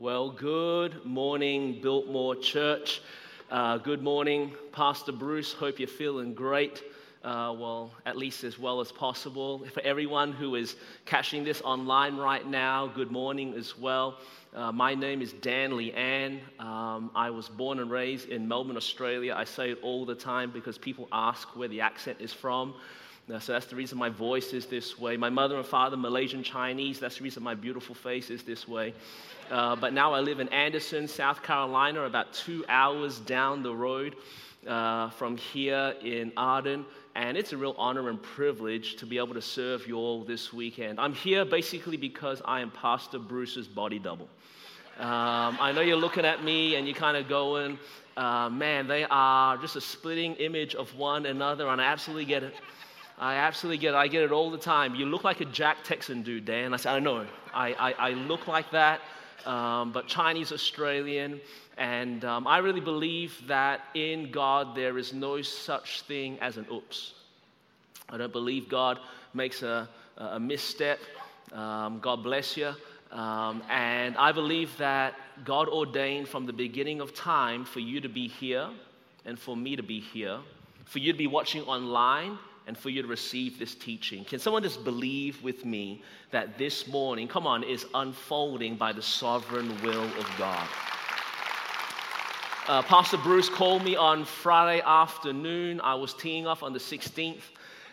Well, good morning, Biltmore Church. Uh, good morning, Pastor Bruce. Hope you're feeling great. Uh, well, at least as well as possible. For everyone who is catching this online right now, good morning as well. Uh, my name is Dan Lian. Um, I was born and raised in Melbourne, Australia. I say it all the time because people ask where the accent is from. Uh, so that's the reason my voice is this way. My mother and father, Malaysian Chinese. That's the reason my beautiful face is this way. Uh, but now I live in Anderson, South Carolina, about two hours down the road uh, from here in Arden. And it's a real honor and privilege to be able to serve you all this weekend. I'm here basically because I am Pastor Bruce's body double. Um, I know you're looking at me and you're kind of going, uh, man, they are just a splitting image of one another, and I absolutely get it. I absolutely get it. I get it all the time. You look like a Jack Texan dude, Dan. I said, I know. I, I, I look like that um, but Chinese Australian. And um, I really believe that in God there is no such thing as an oops. I don't believe God makes a, a misstep. Um, God bless you. Um, and I believe that God ordained from the beginning of time for you to be here and for me to be here, for you to be watching online and for you to receive this teaching. Can someone just believe with me that this morning, come on, is unfolding by the sovereign will of God? Uh, Pastor Bruce called me on Friday afternoon. I was teeing off on the 16th.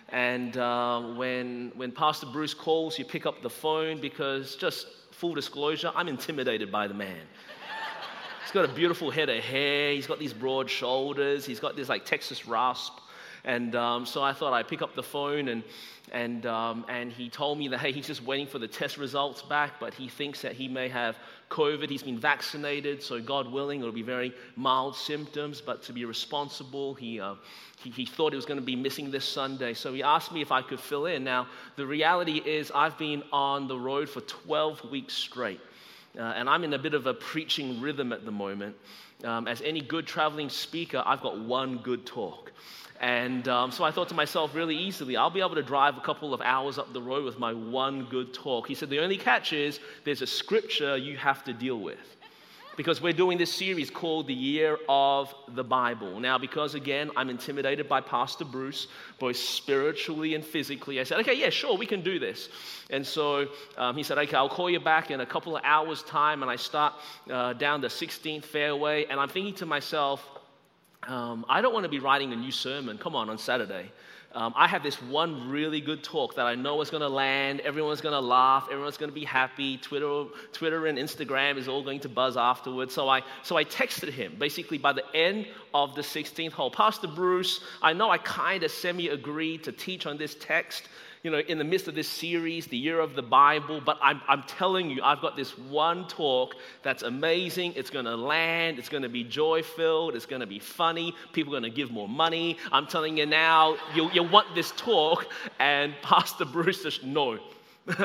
And uh, when, when Pastor Bruce calls, you pick up the phone because, just full disclosure, I'm intimidated by the man. He's got a beautiful head of hair, he's got these broad shoulders, he's got this like Texas rasp. And um, so I thought I'd pick up the phone, and, and, um, and he told me that, hey, he's just waiting for the test results back, but he thinks that he may have COVID. He's been vaccinated, so God willing, it'll be very mild symptoms, but to be responsible, he, uh, he, he thought he was going to be missing this Sunday. So he asked me if I could fill in. Now, the reality is, I've been on the road for 12 weeks straight. Uh, and I'm in a bit of a preaching rhythm at the moment. Um, as any good traveling speaker, I've got one good talk. And um, so I thought to myself, really easily, I'll be able to drive a couple of hours up the road with my one good talk. He said, the only catch is there's a scripture you have to deal with. Because we're doing this series called The Year of the Bible. Now, because again, I'm intimidated by Pastor Bruce, both spiritually and physically, I said, okay, yeah, sure, we can do this. And so um, he said, okay, I'll call you back in a couple of hours' time. And I start uh, down the 16th fairway. And I'm thinking to myself, um, I don't want to be writing a new sermon, come on, on Saturday. Um, I have this one really good talk that I know is going to land. Everyone's going to laugh. Everyone's going to be happy. Twitter, Twitter and Instagram is all going to buzz afterwards. So I, so I texted him basically by the end of the 16th hole. Pastor Bruce, I know I kind of semi agreed to teach on this text, you know, in the midst of this series, the year of the Bible, but I'm, I'm telling you, I've got this one talk that's amazing. It's going to land. It's going to be joy filled. It's going to be funny. People are going to give more money. I'm telling you now, you, you want this talk. And Pastor Bruce says, no.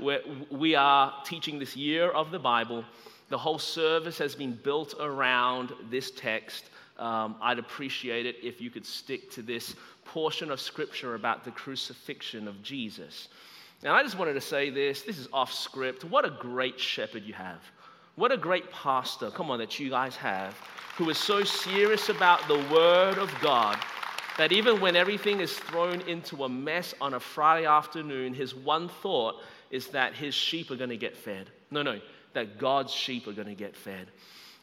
We're, we are teaching this year of the Bible. The whole service has been built around this text. Um, I'd appreciate it if you could stick to this portion of scripture about the crucifixion of Jesus. And I just wanted to say this this is off script. What a great shepherd you have. What a great pastor, come on, that you guys have, who is so serious about the word of God that even when everything is thrown into a mess on a Friday afternoon, his one thought is that his sheep are going to get fed. No, no, that God's sheep are going to get fed.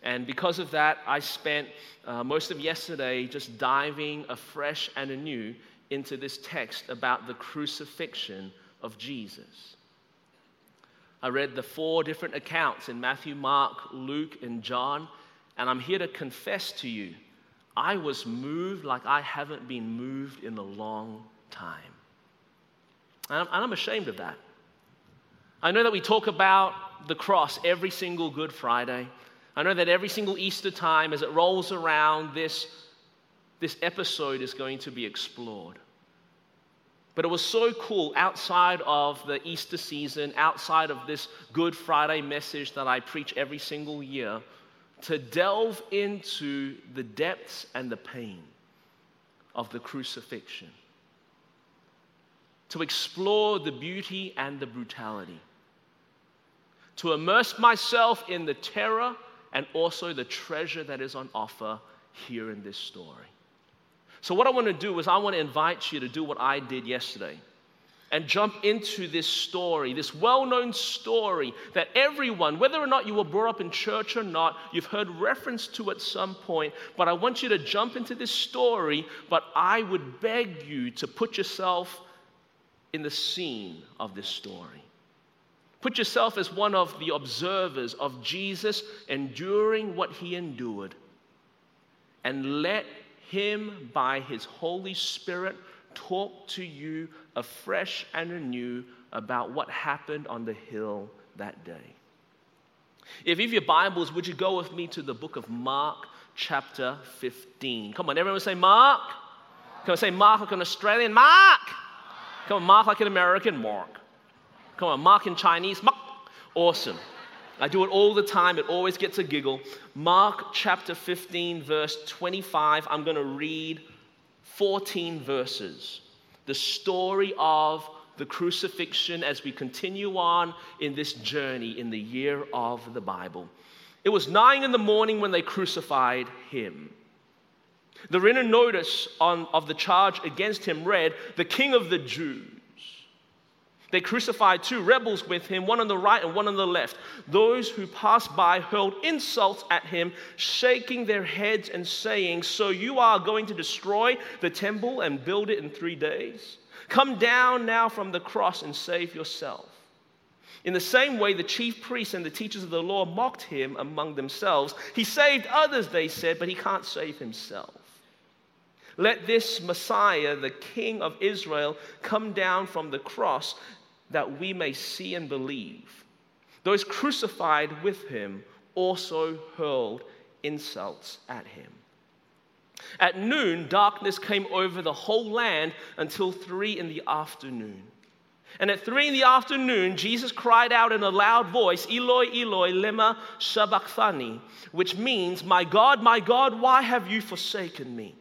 And because of that, I spent uh, most of yesterday just diving afresh and anew into this text about the crucifixion of Jesus. I read the four different accounts in Matthew, Mark, Luke, and John, and I'm here to confess to you I was moved like I haven't been moved in a long time. And I'm, and I'm ashamed of that. I know that we talk about the cross every single Good Friday. I know that every single Easter time, as it rolls around, this, this episode is going to be explored. But it was so cool outside of the Easter season, outside of this Good Friday message that I preach every single year, to delve into the depths and the pain of the crucifixion, to explore the beauty and the brutality to immerse myself in the terror and also the treasure that is on offer here in this story. So, what I want to do is, I want to invite you to do what I did yesterday and jump into this story, this well known story that everyone, whether or not you were brought up in church or not, you've heard reference to at some point. But I want you to jump into this story, but I would beg you to put yourself in the scene of this story. Put yourself as one of the observers of Jesus enduring what he endured. And let him, by his Holy Spirit, talk to you afresh and anew about what happened on the hill that day. If you have your Bibles, would you go with me to the book of Mark, chapter 15? Come on, everyone say Mark. Come on, say Mark like an Australian. Mark. Come on, Mark like an American. Mark. Come on, Mark in Chinese. Mark. Awesome. I do it all the time. It always gets a giggle. Mark chapter 15, verse 25. I'm going to read 14 verses. The story of the crucifixion as we continue on in this journey in the year of the Bible. It was nine in the morning when they crucified him. The written notice on, of the charge against him read, The King of the Jews. They crucified two rebels with him, one on the right and one on the left. Those who passed by hurled insults at him, shaking their heads and saying, So you are going to destroy the temple and build it in three days? Come down now from the cross and save yourself. In the same way, the chief priests and the teachers of the law mocked him among themselves. He saved others, they said, but he can't save himself. Let this Messiah, the King of Israel, come down from the cross that we may see and believe. Those crucified with him also hurled insults at him. At noon, darkness came over the whole land until three in the afternoon. And at three in the afternoon, Jesus cried out in a loud voice, Eloi, Eloi, lema sabachthani, which means, My God, my God, why have you forsaken me?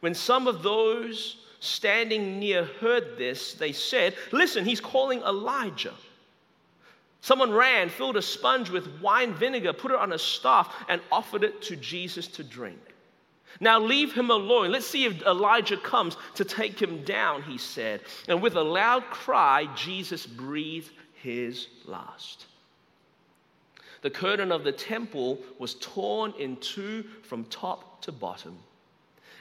When some of those standing near heard this, they said, Listen, he's calling Elijah. Someone ran, filled a sponge with wine vinegar, put it on a staff, and offered it to Jesus to drink. Now leave him alone. Let's see if Elijah comes to take him down, he said. And with a loud cry, Jesus breathed his last. The curtain of the temple was torn in two from top to bottom.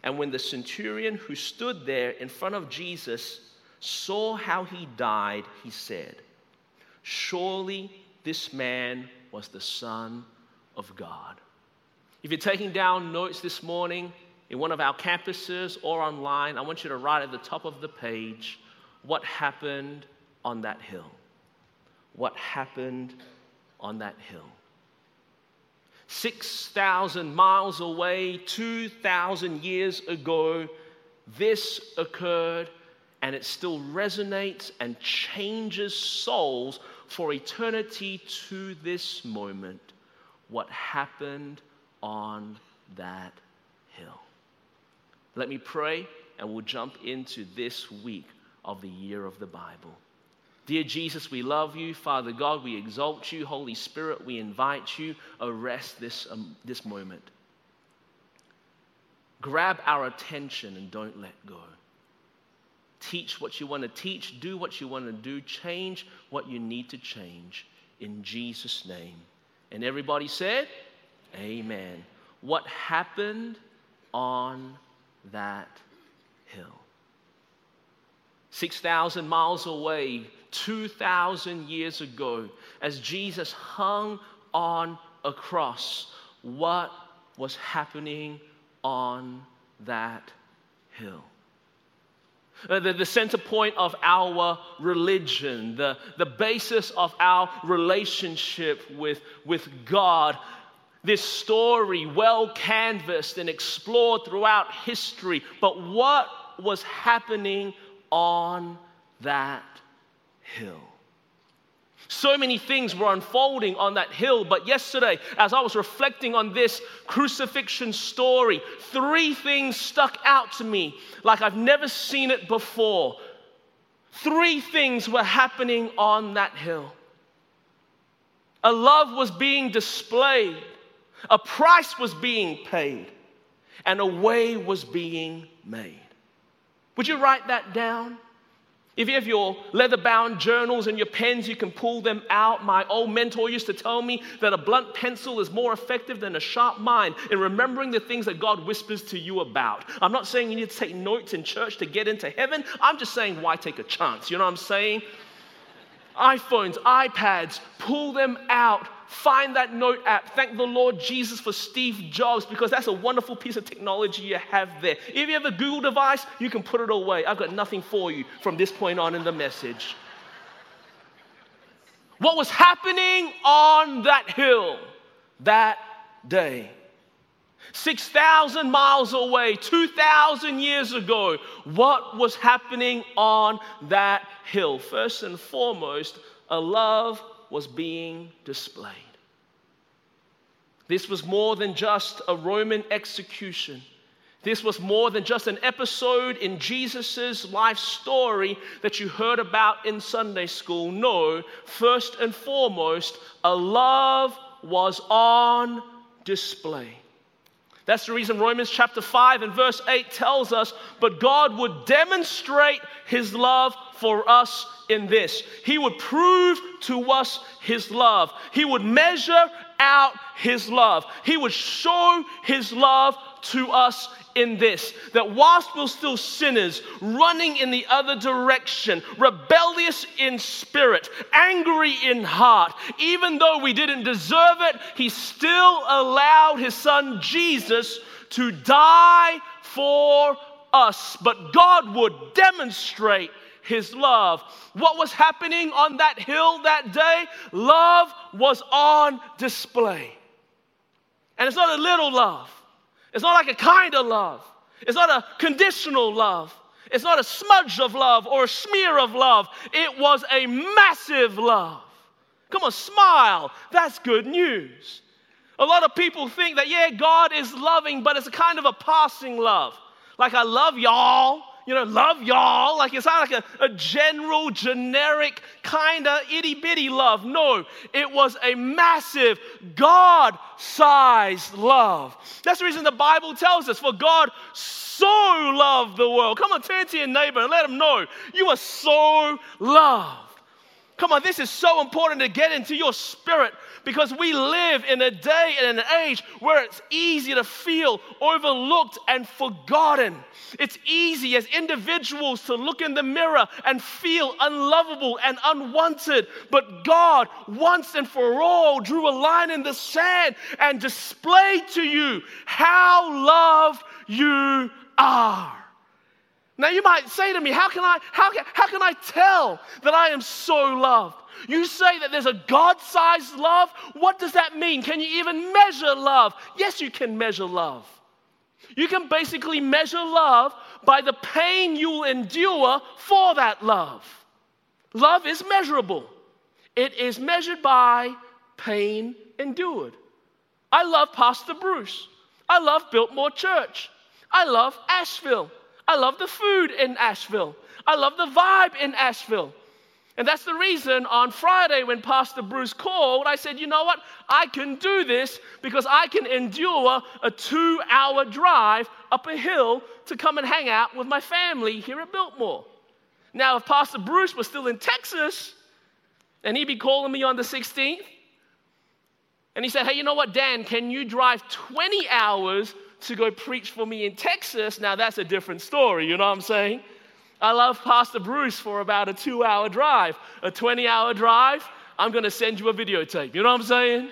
And when the centurion who stood there in front of Jesus saw how he died, he said, Surely this man was the Son of God. If you're taking down notes this morning in one of our campuses or online, I want you to write at the top of the page what happened on that hill. What happened on that hill. 6,000 miles away, 2,000 years ago, this occurred, and it still resonates and changes souls for eternity to this moment. What happened on that hill? Let me pray, and we'll jump into this week of the year of the Bible. Dear Jesus, we love you. Father God, we exalt you. Holy Spirit, we invite you. Arrest this, um, this moment. Grab our attention and don't let go. Teach what you want to teach, do what you want to do, change what you need to change in Jesus' name. And everybody said, Amen. What happened on that hill? 6,000 miles away, 2,000 years ago, as Jesus hung on a cross, what was happening on that hill? Uh, the, the center point of our religion, the, the basis of our relationship with, with God. This story, well canvassed and explored throughout history. But what was happening on that hill. So many things were unfolding on that hill, but yesterday, as I was reflecting on this crucifixion story, three things stuck out to me like I've never seen it before. Three things were happening on that hill. A love was being displayed, a price was being paid, and a way was being made. Would you write that down? If you have your leather bound journals and your pens, you can pull them out. My old mentor used to tell me that a blunt pencil is more effective than a sharp mind in remembering the things that God whispers to you about. I'm not saying you need to take notes in church to get into heaven. I'm just saying, why take a chance? You know what I'm saying? iPhones, iPads, pull them out. Find that note app. Thank the Lord Jesus for Steve Jobs because that's a wonderful piece of technology you have there. If you have a Google device, you can put it away. I've got nothing for you from this point on in the message. What was happening on that hill that day? 6,000 miles away, 2,000 years ago, what was happening on that hill? First and foremost, a love was being displayed. This was more than just a Roman execution. This was more than just an episode in Jesus' life story that you heard about in Sunday school. No, first and foremost, a love was on display. That's the reason Romans chapter 5 and verse 8 tells us, but God would demonstrate his love for us in this. He would prove to us his love. He would measure out his love. He would show his love to us in this that whilst we're still sinners, running in the other direction, rebellious in spirit, angry in heart, even though we didn't deserve it, He still allowed His Son Jesus to die for us. But God would demonstrate his love. What was happening on that hill that day? Love was on display. And it's not a little love, it's not like a kind of love. It's not a conditional love. It's not a smudge of love or a smear of love. It was a massive love. Come on, smile. That's good news. A lot of people think that, yeah, God is loving, but it's a kind of a passing love. Like, I love y'all, you know, love y'all. Like it's not like a, a general, generic, kind of itty bitty love. No, it was a massive, God sized love. That's the reason the Bible tells us for God so loved the world. Come on, turn to your neighbor and let him know you are so loved. Come on, this is so important to get into your spirit because we live in a day and an age where it's easy to feel overlooked and forgotten. It's easy as individuals to look in the mirror and feel unlovable and unwanted. But God, once and for all, drew a line in the sand and displayed to you how loved you are. Now you might say to me, how can I, how can, how can I tell that I am so loved? You say that there's a God sized love. What does that mean? Can you even measure love? Yes, you can measure love. You can basically measure love by the pain you'll endure for that love. Love is measurable, it is measured by pain endured. I love Pastor Bruce. I love Biltmore Church. I love Asheville. I love the food in Asheville. I love the vibe in Asheville. And that's the reason on Friday when Pastor Bruce called, I said, you know what? I can do this because I can endure a two hour drive up a hill to come and hang out with my family here at Biltmore. Now, if Pastor Bruce was still in Texas and he'd be calling me on the 16th, and he said, hey, you know what, Dan, can you drive 20 hours to go preach for me in Texas? Now, that's a different story, you know what I'm saying? I love Pastor Bruce for about a two hour drive. A 20 hour drive, I'm going to send you a videotape. You know what I'm saying?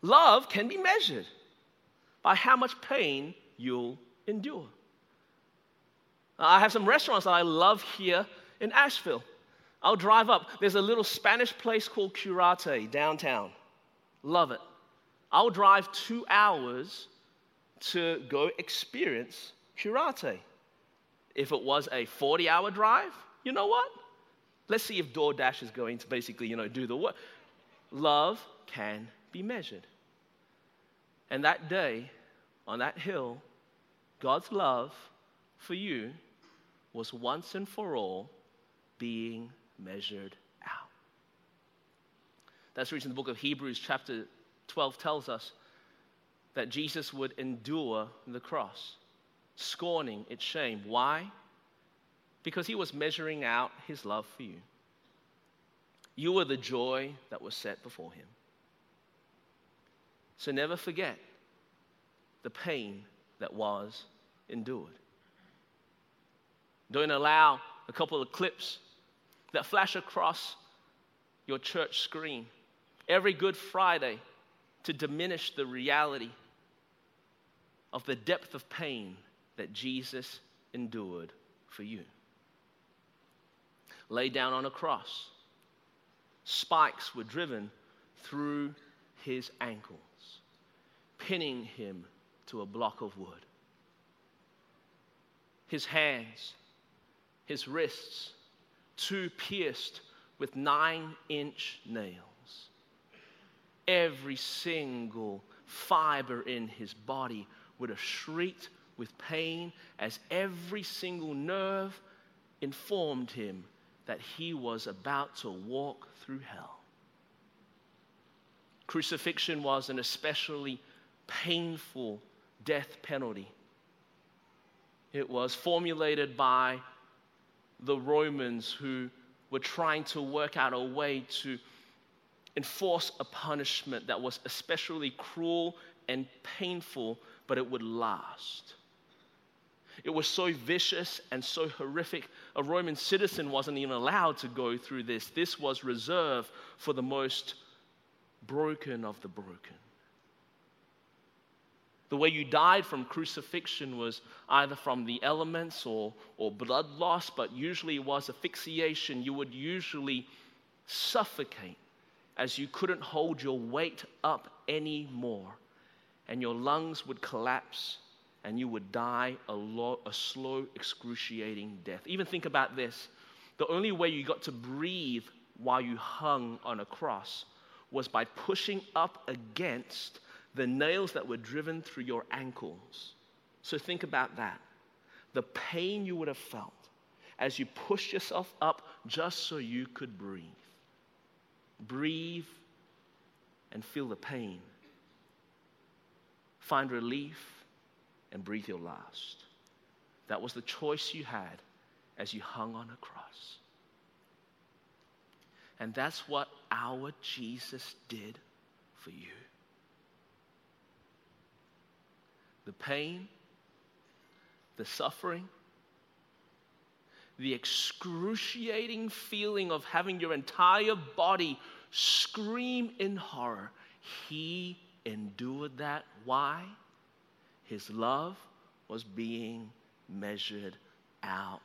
Love can be measured by how much pain you'll endure. I have some restaurants that I love here in Asheville. I'll drive up. There's a little Spanish place called Curate downtown. Love it. I'll drive two hours to go experience Curate. If it was a 40 hour drive, you know what? Let's see if DoorDash is going to basically, you know, do the work. Love can be measured. And that day, on that hill, God's love for you was once and for all being measured out. That's the reason the book of Hebrews, chapter 12, tells us that Jesus would endure the cross, scorning its shame. Why? Because he was measuring out his love for you. You were the joy that was set before him. So never forget the pain that was endured. Don't allow a couple of clips that flash across your church screen every Good Friday to diminish the reality of the depth of pain that Jesus endured for you. Laid down on a cross, spikes were driven through his ankles, pinning him to a block of wood. His hands, his wrists, two pierced with nine inch nails. Every single fiber in his body would have shrieked with pain as every single nerve informed him that he was about to walk through hell. Crucifixion was an especially painful death penalty. It was formulated by the Romans who were trying to work out a way to enforce a punishment that was especially cruel and painful, but it would last. It was so vicious and so horrific, a Roman citizen wasn't even allowed to go through this. This was reserved for the most broken of the broken. The way you died from crucifixion was either from the elements or, or blood loss, but usually it was asphyxiation. You would usually suffocate as you couldn't hold your weight up anymore, and your lungs would collapse and you would die a, lo- a slow, excruciating death. Even think about this the only way you got to breathe while you hung on a cross was by pushing up against the nails that were driven through your ankles. So think about that. The pain you would have felt as you pushed yourself up just so you could breathe. Breathe and feel the pain. Find relief and breathe your last. That was the choice you had as you hung on a cross. And that's what our Jesus did for you. the pain, the suffering, the excruciating feeling of having your entire body scream in horror. He endured that. Why? His love was being measured out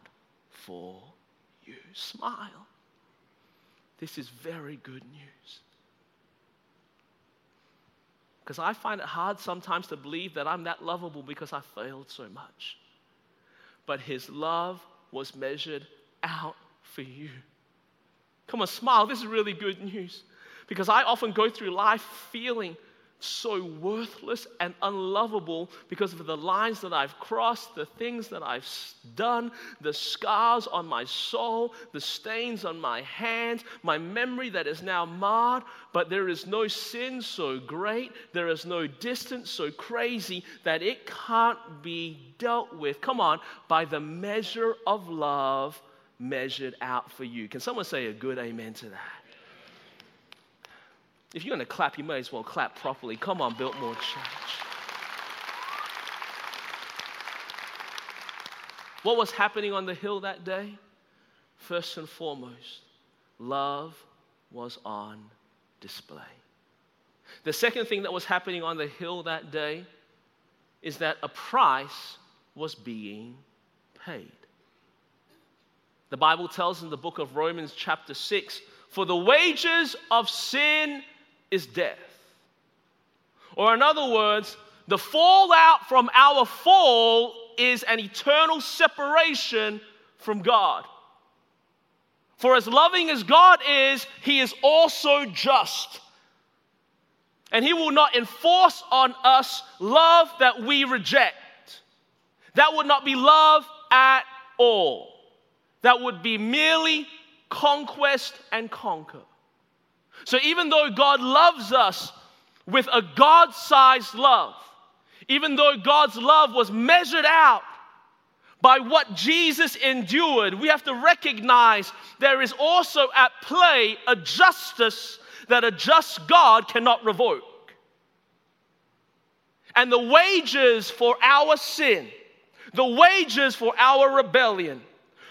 for you. Smile. This is very good news. Because I find it hard sometimes to believe that I'm that lovable because I failed so much. But his love was measured out for you. Come on, smile. This is really good news. Because I often go through life feeling so worthless and unlovable because of the lines that I've crossed, the things that I've done, the scars on my soul, the stains on my hands, my memory that is now marred. But there is no sin so great, there is no distance so crazy that it can't be dealt with. Come on, by the measure of love measured out for you. Can someone say a good amen to that? If you're going to clap, you may as well clap properly. Come on, Biltmore Church. What was happening on the hill that day? First and foremost, love was on display. The second thing that was happening on the hill that day is that a price was being paid. The Bible tells in the book of Romans, chapter 6, for the wages of sin is death. Or, in other words, the fallout from our fall is an eternal separation from God. For as loving as God is, He is also just. And He will not enforce on us love that we reject. That would not be love at all. That would be merely conquest and conquer. So even though God loves us with a God sized love, even though God's love was measured out by what Jesus endured, we have to recognize there is also at play a justice that a just God cannot revoke. And the wages for our sin, the wages for our rebellion,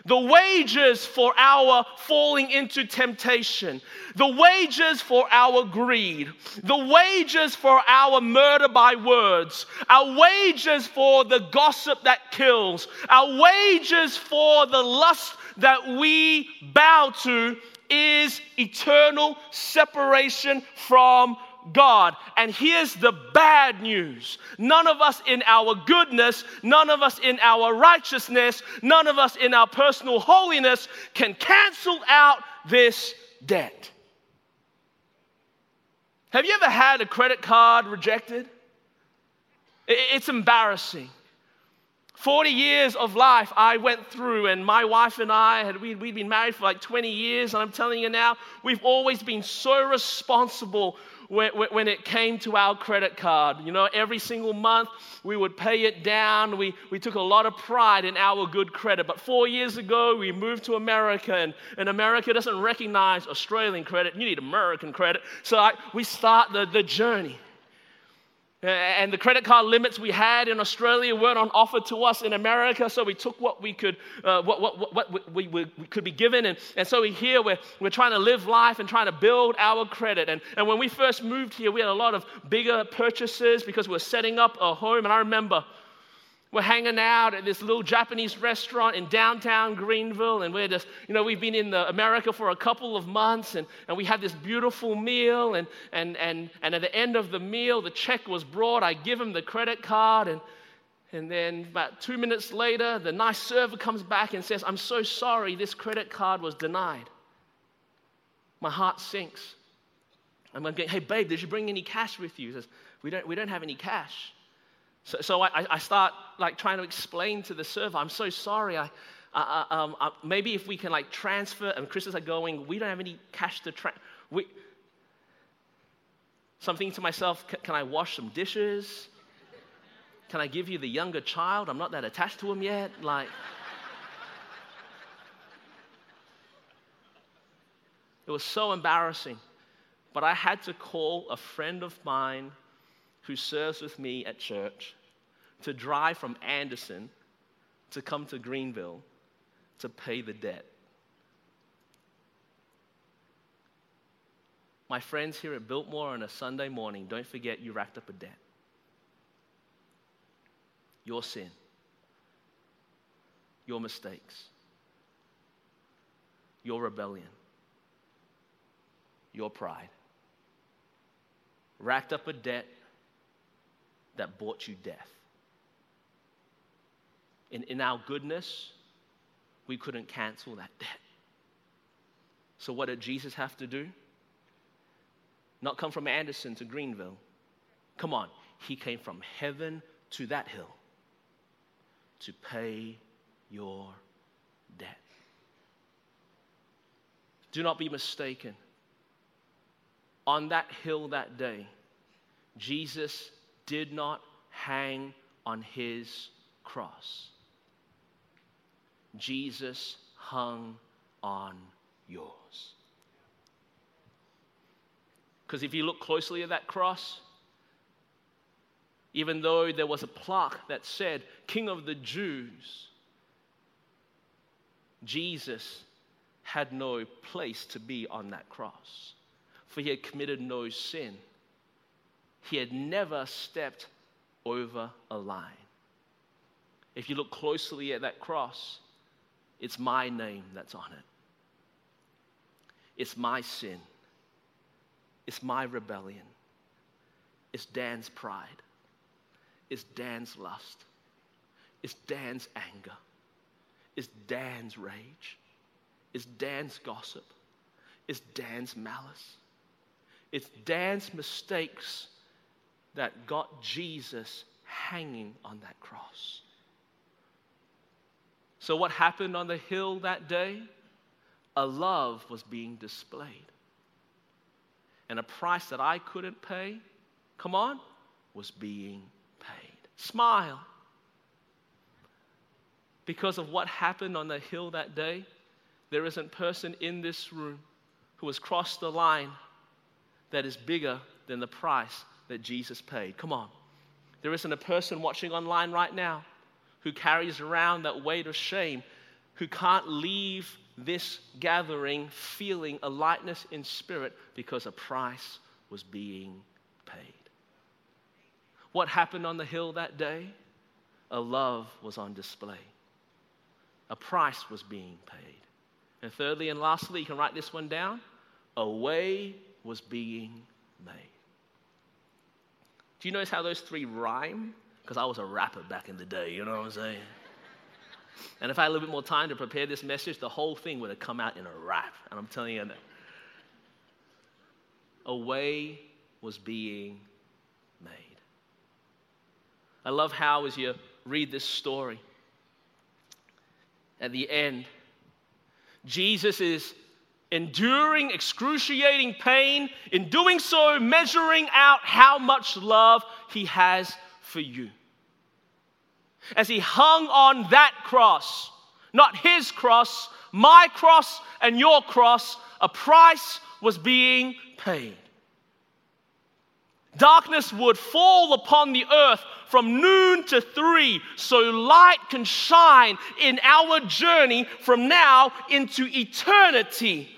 the wages for our falling into temptation, the wages for our greed, the wages for our murder by words, our wages for the gossip that kills, our wages for the lust that we bow to is eternal separation from God. And here's the bad news none of us in our goodness, none of us in our righteousness, none of us in our personal holiness can cancel out this debt. Have you ever had a credit card rejected? It's embarrassing. 40 years of life I went through, and my wife and I had we'd, we'd been married for like 20 years, and I'm telling you now, we've always been so responsible when, when it came to our credit card. You know, every single month we would pay it down. We, we took a lot of pride in our good credit. But four years ago, we moved to America, and, and America doesn't recognize Australian credit. You need American credit. So I, we start the, the journey. And the credit card limits we had in Australia weren't on offer to us in America, so we took what we could, uh, what, what, what, we, we, we, could be given. And, and so we're here, we're, we're trying to live life and trying to build our credit. And, and when we first moved here, we had a lot of bigger purchases because we we're setting up a home. And I remember we're hanging out at this little Japanese restaurant in downtown Greenville, and we're just, you know, we've been in America for a couple of months, and, and we had this beautiful meal, and, and, and, and at the end of the meal, the check was brought. I give him the credit card, and, and then about two minutes later, the nice server comes back and says, I'm so sorry, this credit card was denied. My heart sinks. I'm going, hey, babe, did you bring any cash with you? He says, we don't, we don't have any cash. So, so I, I, start like trying to explain to the server, I'm so sorry. I, uh, um, uh, maybe if we can like transfer, and Christians are going, we don't have any cash to transfer. So I'm thinking to myself, can I wash some dishes? Can I give you the younger child? I'm not that attached to him yet. Like, it was so embarrassing. But I had to call a friend of mine who serves with me at church to drive from Anderson to come to Greenville to pay the debt. My friends here at Biltmore on a Sunday morning, don't forget you racked up a debt. Your sin, your mistakes, your rebellion, your pride. Racked up a debt that bought you death. In, in our goodness, we couldn't cancel that debt. So, what did Jesus have to do? Not come from Anderson to Greenville. Come on, he came from heaven to that hill to pay your debt. Do not be mistaken. On that hill that day, Jesus did not hang on his cross. Jesus hung on yours. Because if you look closely at that cross, even though there was a plaque that said, King of the Jews, Jesus had no place to be on that cross, for he had committed no sin. He had never stepped over a line. If you look closely at that cross, it's my name that's on it. It's my sin. It's my rebellion. It's Dan's pride. It's Dan's lust. It's Dan's anger. It's Dan's rage. It's Dan's gossip. It's Dan's malice. It's Dan's mistakes that got Jesus hanging on that cross. So, what happened on the hill that day? A love was being displayed. and a price that I couldn't pay, come on, was being paid. Smile. Because of what happened on the hill that day, there isn't a person in this room who has crossed the line that is bigger than the price that Jesus paid. Come on. There isn't a person watching online right now who carries around that weight of shame, who can't leave this gathering feeling a lightness in spirit because a price was being paid. What happened on the hill that day? A love was on display, a price was being paid. And thirdly and lastly, you can write this one down a way was being made. Do you notice how those three rhyme? Because I was a rapper back in the day, you know what I'm saying? And if I had a little bit more time to prepare this message, the whole thing would have come out in a rap. And I'm telling you that. A way was being made. I love how, as you read this story, at the end, Jesus is enduring excruciating pain, in doing so, measuring out how much love he has for you as he hung on that cross, not his cross, my cross and your cross, a price was being paid. Darkness would fall upon the earth from noon to three, so light can shine in our journey from now into eternity.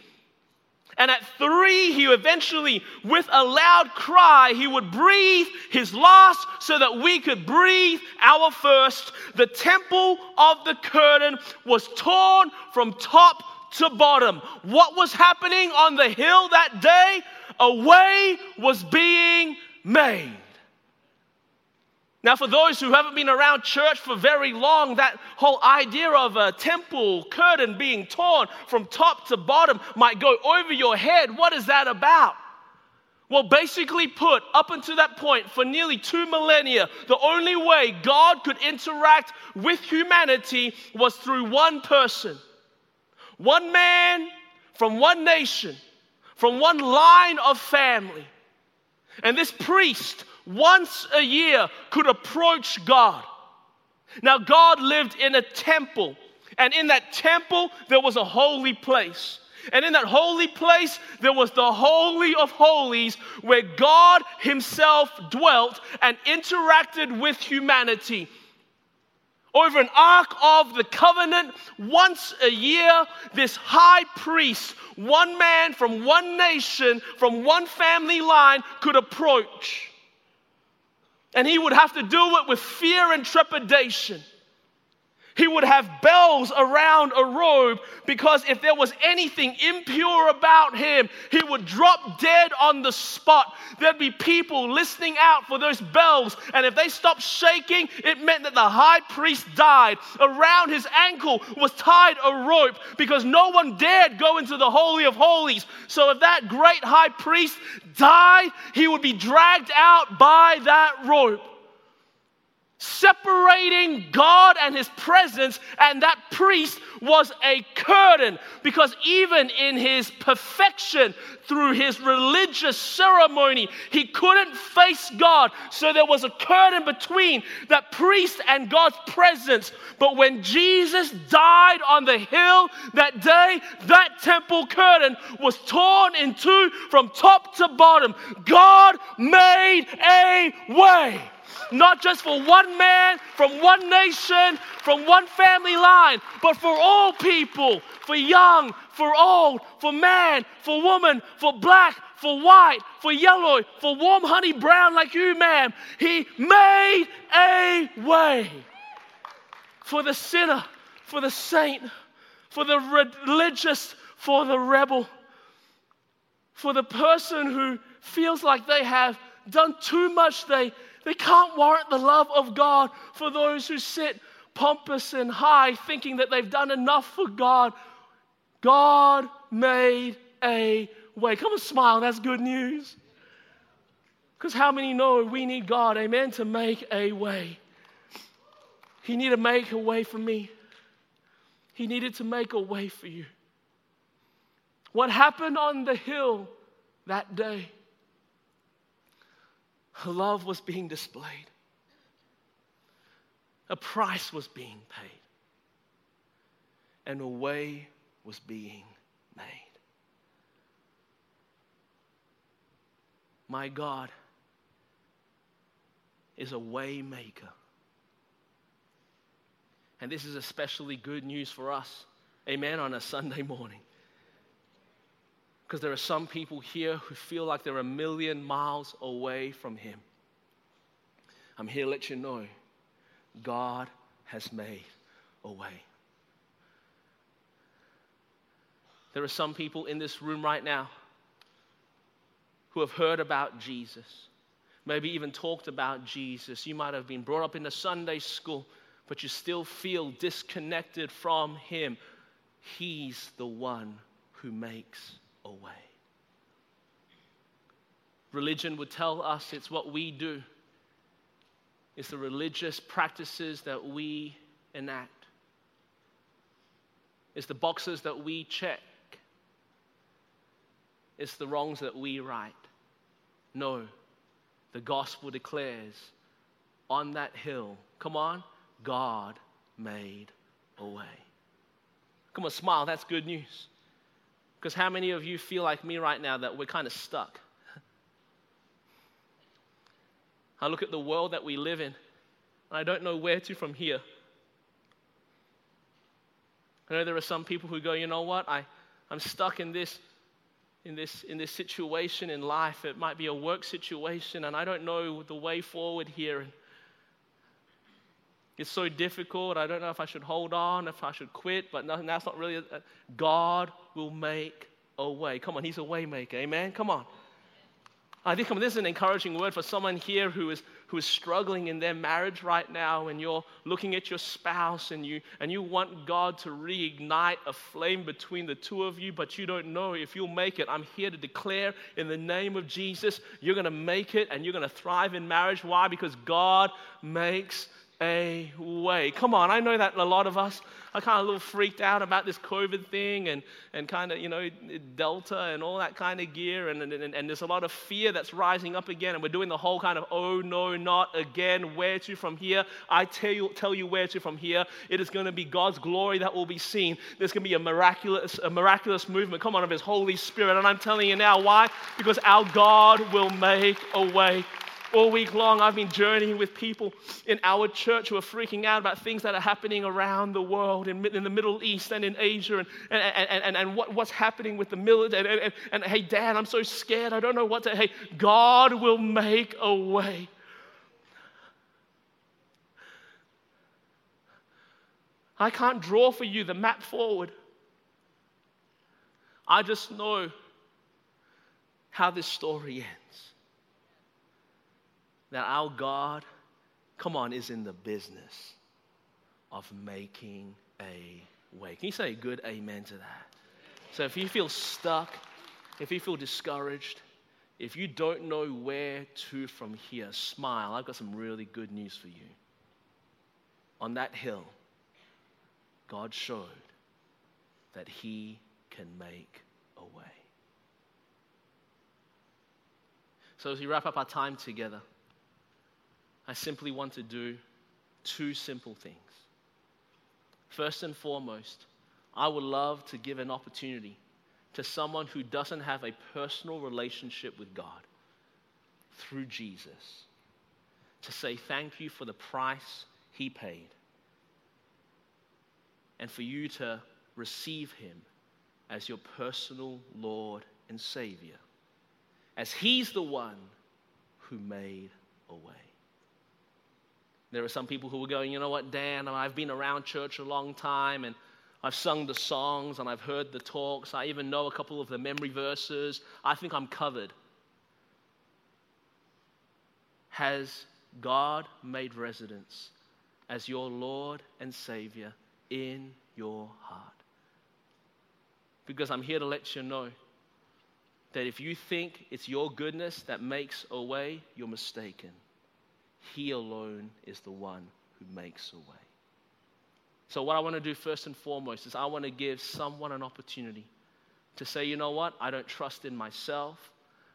And at three, he eventually, with a loud cry, he would breathe his last so that we could breathe our first. The temple of the curtain was torn from top to bottom. What was happening on the hill that day? A way was being made. Now, for those who haven't been around church for very long, that whole idea of a temple curtain being torn from top to bottom might go over your head. What is that about? Well, basically put, up until that point, for nearly two millennia, the only way God could interact with humanity was through one person. One man from one nation, from one line of family. And this priest once a year could approach God. Now, God lived in a temple, and in that temple, there was a holy place. And in that holy place, there was the Holy of Holies where God Himself dwelt and interacted with humanity. Over an ark of the covenant, once a year, this high priest, one man from one nation, from one family line, could approach. And he would have to do it with fear and trepidation. He would have bells around a robe because if there was anything impure about him, he would drop dead on the spot. There'd be people listening out for those bells, and if they stopped shaking, it meant that the high priest died. Around his ankle was tied a rope because no one dared go into the Holy of Holies. So if that great high priest died, he would be dragged out by that rope separating God and his presence, and that priest was a curtain because even in his perfection through his religious ceremony, he couldn't face God. So there was a curtain between that priest and God's presence. But when Jesus died on the hill that day, that temple curtain was torn in two from top to bottom. God made a way not just for one man, from one nation, from one family line, but for all people, for young, for old, for man, for woman, for black, for white, for yellow, for warm honey brown like you, ma'am. He made a way for the sinner, for the saint, for the religious, for the rebel, for the person who feels like they have done too much, they they can't warrant the love of God for those who sit pompous and high, thinking that they've done enough for God. God made a way. Come and smile, that's good news. Because how many know we need God, amen, to make a way? He needed to make a way for me. He needed to make a way for you. What happened on the hill that day love was being displayed, a price was being paid, and a way was being made. My God is a way maker. And this is especially good news for us, amen, on a Sunday morning. Because there are some people here who feel like they're a million miles away from Him. I'm here to let you know God has made a way. There are some people in this room right now who have heard about Jesus, maybe even talked about Jesus. You might have been brought up in a Sunday school but you still feel disconnected from Him, He's the one who makes a way. Religion would tell us it's what we do, it's the religious practices that we enact, it's the boxes that we check, it's the wrongs that we right. No, the gospel declares on that hill, come on, God made a way. Come on, smile. That's good news. Because how many of you feel like me right now that we're kind of stuck? I look at the world that we live in, and I don't know where to from here. I know there are some people who go, you know what? I, I'm stuck in this, in, this, in this situation in life. It might be a work situation, and I don't know the way forward here. And it's so difficult. I don't know if I should hold on, if I should quit, but no, that's not really. A, God will make a way. Come on, He's a way maker. Amen. Come on. I think this is an encouraging word for someone here who is who is struggling in their marriage right now, and you're looking at your spouse and you and you want God to reignite a flame between the two of you, but you don't know if you'll make it. I'm here to declare in the name of Jesus, you're gonna make it and you're gonna thrive in marriage. Why? Because God makes a way. Come on, I know that a lot of us are kind of a little freaked out about this COVID thing and, and kind of, you know, Delta and all that kind of gear. And, and, and there's a lot of fear that's rising up again. And we're doing the whole kind of, oh, no, not again. Where to from here? I tell you, tell you where to from here. It is going to be God's glory that will be seen. There's going to be a miraculous, a miraculous movement, come on, of His Holy Spirit. And I'm telling you now, why? Because our God will make a way all week long, I've been journeying with people in our church who are freaking out about things that are happening around the world, in, in the Middle East and in Asia, and, and, and, and, and what, what's happening with the military. And, and, and hey, Dad, I'm so scared. I don't know what to. Hey, God will make a way. I can't draw for you the map forward. I just know how this story ends that our God, come on, is in the business of making a way. Can you say a good amen to that? So if you feel stuck, if you feel discouraged, if you don't know where to from here, smile. I've got some really good news for you. On that hill, God showed that He can make a way. So as we wrap up our time together, I simply want to do two simple things. First and foremost, I would love to give an opportunity to someone who doesn't have a personal relationship with God through Jesus to say thank you for the price he paid and for you to receive him as your personal Lord and Savior, as he's the one who made a way. There are some people who are going, you know what, Dan, I've been around church a long time and I've sung the songs and I've heard the talks. I even know a couple of the memory verses. I think I'm covered. Has God made residence as your Lord and Savior in your heart? Because I'm here to let you know that if you think it's your goodness that makes a way, you're mistaken. He alone is the one who makes a way. So, what I want to do first and foremost is I want to give someone an opportunity to say, you know what? I don't trust in myself.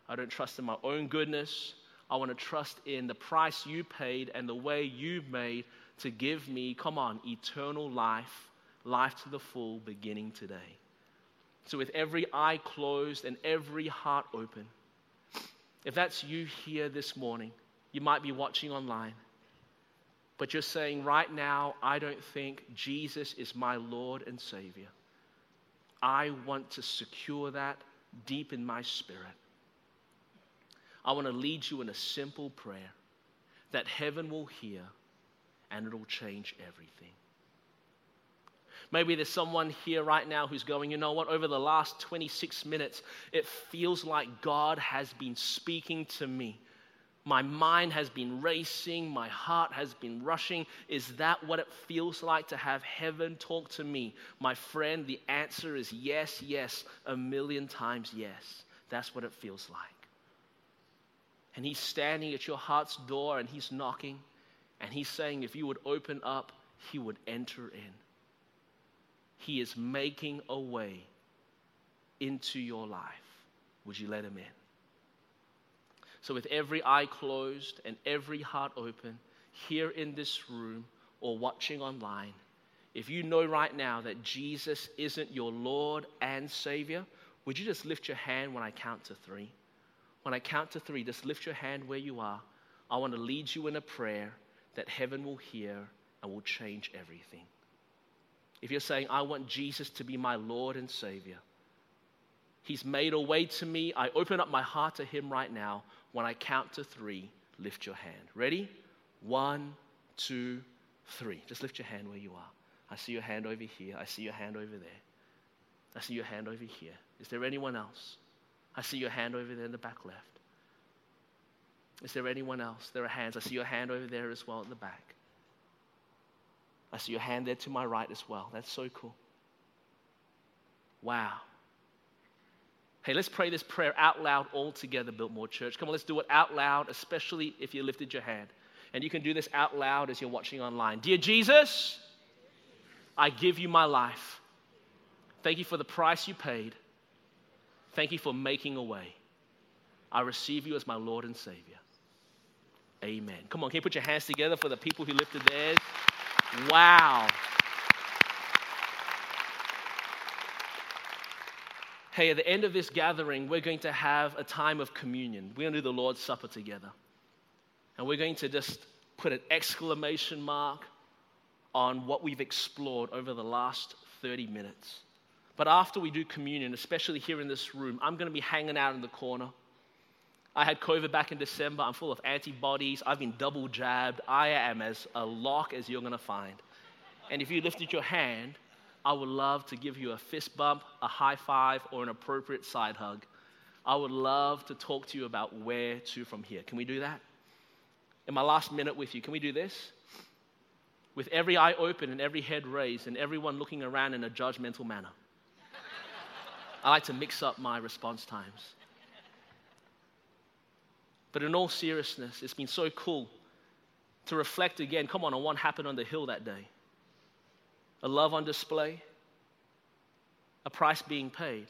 I don't trust in my own goodness. I want to trust in the price you paid and the way you made to give me, come on, eternal life, life to the full, beginning today. So, with every eye closed and every heart open, if that's you here this morning, you might be watching online, but you're saying, right now, I don't think Jesus is my Lord and Savior. I want to secure that deep in my spirit. I want to lead you in a simple prayer that heaven will hear and it'll change everything. Maybe there's someone here right now who's going, you know what, over the last 26 minutes, it feels like God has been speaking to me. My mind has been racing, my heart has been rushing. Is that what it feels like to have heaven talk to me? My friend, the answer is yes, yes, a million times yes. That's what it feels like. And He's standing at your heart's door and He's knocking and He's saying, if you would open up, He would enter in. He is making a way into your life. Would you let Him in? So, with every eye closed and every heart open, here in this room or watching online, if you know right now that Jesus isn't your Lord and Savior, would you just lift your hand when I count to three? When I count to three, just lift your hand where you are. I want to lead you in a prayer that heaven will hear and will change everything. If you're saying, I want Jesus to be my Lord and Savior, He's made a way to me. I open up my heart to Him right now. When I count to three, lift your hand. Ready? One, two, three. Just lift your hand where you are. I see your hand over here. I see your hand over there. I see your hand over here. Is there anyone else? I see your hand over there in the back left. Is there anyone else? There are hands. I see your hand over there as well in the back. I see your hand there to my right as well. That's so cool. Wow. Hey, let's pray this prayer out loud all together, Biltmore Church. Come on, let's do it out loud, especially if you lifted your hand. And you can do this out loud as you're watching online. Dear Jesus, I give you my life. Thank you for the price you paid. Thank you for making a way. I receive you as my Lord and Savior. Amen. Come on, can you put your hands together for the people who lifted theirs? Wow. Hey, at the end of this gathering, we're going to have a time of communion. We're going to do the Lord's Supper together. And we're going to just put an exclamation mark on what we've explored over the last 30 minutes. But after we do communion, especially here in this room, I'm going to be hanging out in the corner. I had COVID back in December. I'm full of antibodies. I've been double jabbed. I am as a lock as you're going to find. And if you lifted your hand, I would love to give you a fist bump, a high five, or an appropriate side hug. I would love to talk to you about where to from here. Can we do that? In my last minute with you, can we do this? With every eye open and every head raised and everyone looking around in a judgmental manner. I like to mix up my response times. But in all seriousness, it's been so cool to reflect again, come on, on what happened on the hill that day. A love on display, a price being paid,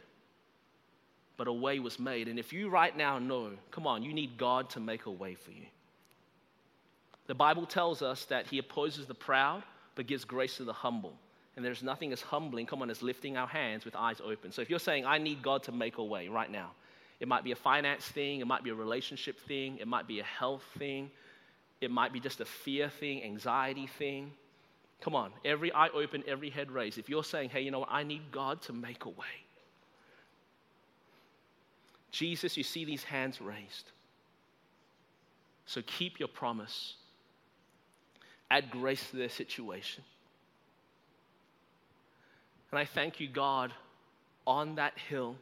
but a way was made. And if you right now know, come on, you need God to make a way for you. The Bible tells us that He opposes the proud, but gives grace to the humble. And there's nothing as humbling, come on, as lifting our hands with eyes open. So if you're saying, I need God to make a way right now, it might be a finance thing, it might be a relationship thing, it might be a health thing, it might be just a fear thing, anxiety thing. Come on, every eye open, every head raised. If you're saying, hey, you know what, I need God to make a way. Jesus, you see these hands raised. So keep your promise. Add grace to their situation. And I thank you, God, on that hill,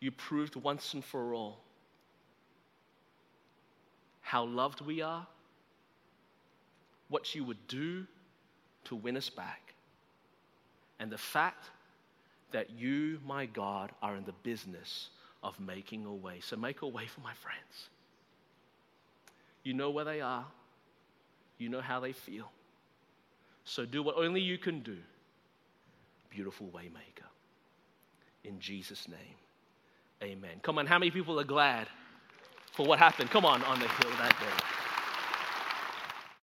you proved once and for all how loved we are, what you would do to win us back, and the fact that you, my God, are in the business of making a way. So make a way for my friends. You know where they are, you know how they feel. So do what only you can do beautiful waymaker. In Jesus' name, amen. Come on, how many people are glad for what happened. Come on, on the hill that day.